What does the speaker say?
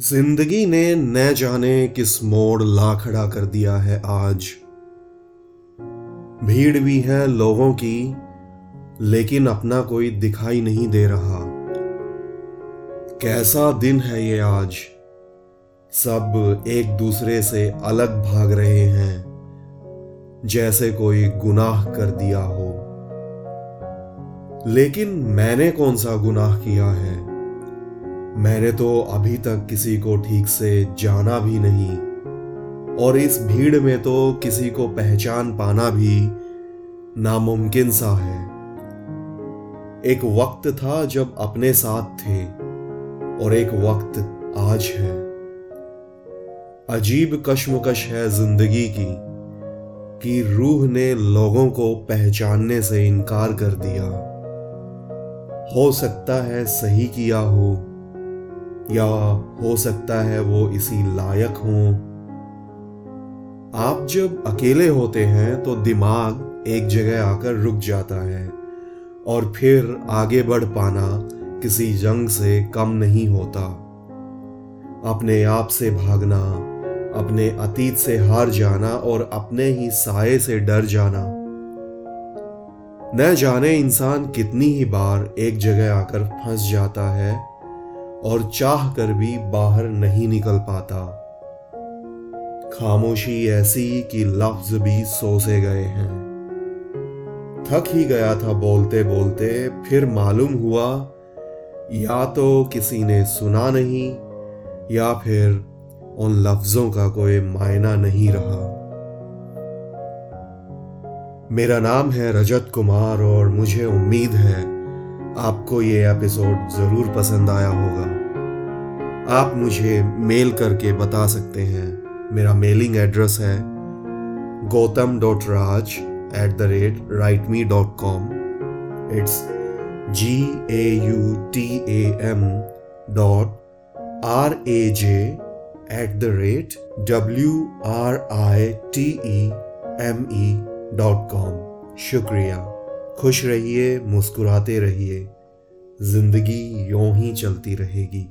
ज़िंदगी ने न जाने किस मोड़ ला खड़ा कर दिया है आज। भीड़ भी है लोगों की, लेकिन अपना कोई दिखाई नहीं दे रहा। कैसा दिन है ये आज? सब एक दूसरे से अलग भाग रहे हैं, जैसे कोई गुनाह कर दिया हो। लेकिन मैंने कौन सा गुनाह किया है? मैंने तो अभी तक किसी को ठीक से जाना भी नहीं, और इस भीड़ में तो किसी को पहचान पाना भी नामुमकिन सा है। एक वक्त था जब अपने साथ थे, और एक वक्त आज है। अजीब कश्मकश है ज़िंदगी की, कि रूह ने लोगों को पहचानने से इनकार कर दिया। हो सकता है सही किया हो या हो सकता है वो इसी लायक हों। आप जब अकेले होते हैं तो दिमाग एक जगह आकर रुक जाता है और फिर आगे बढ़ पाना किसी जंग से कम नहीं होता। अपने आप से भागना, अपने अतीत से हार जाना और अपने ही साय से डर जाना। न जाने इंसान कितनी ही बार एक जगह आकर फंस जाता है। और चाह कर भी बाहर नहीं निकल पाता। खामोशी ऐसी कि लफ्ज भी सोसे गए हैं। थक ही गया था बोलते बोलते फिर मालूम हुआ, या तो किसी ने सुना नहीं, या फिर उन लफ्जों का कोई मायना नहीं रहा। मेरा नाम है रजत कुमार और मुझे उम्मीद है आपको ये एपिसोड ज़रूर पसंद आया होगा। आप मुझे मेल करके बता सकते हैं। मेरा मेलिंग एड्रेस है Gautam dot Raj at the rate write me dot com it's G A U T A M dot R A J at the rate W R I T E M E dot com शुक्रिया। खुश रहिए मुस्कुराते रहिए। ज़िंदगी यूँ ही चलती रहेगी।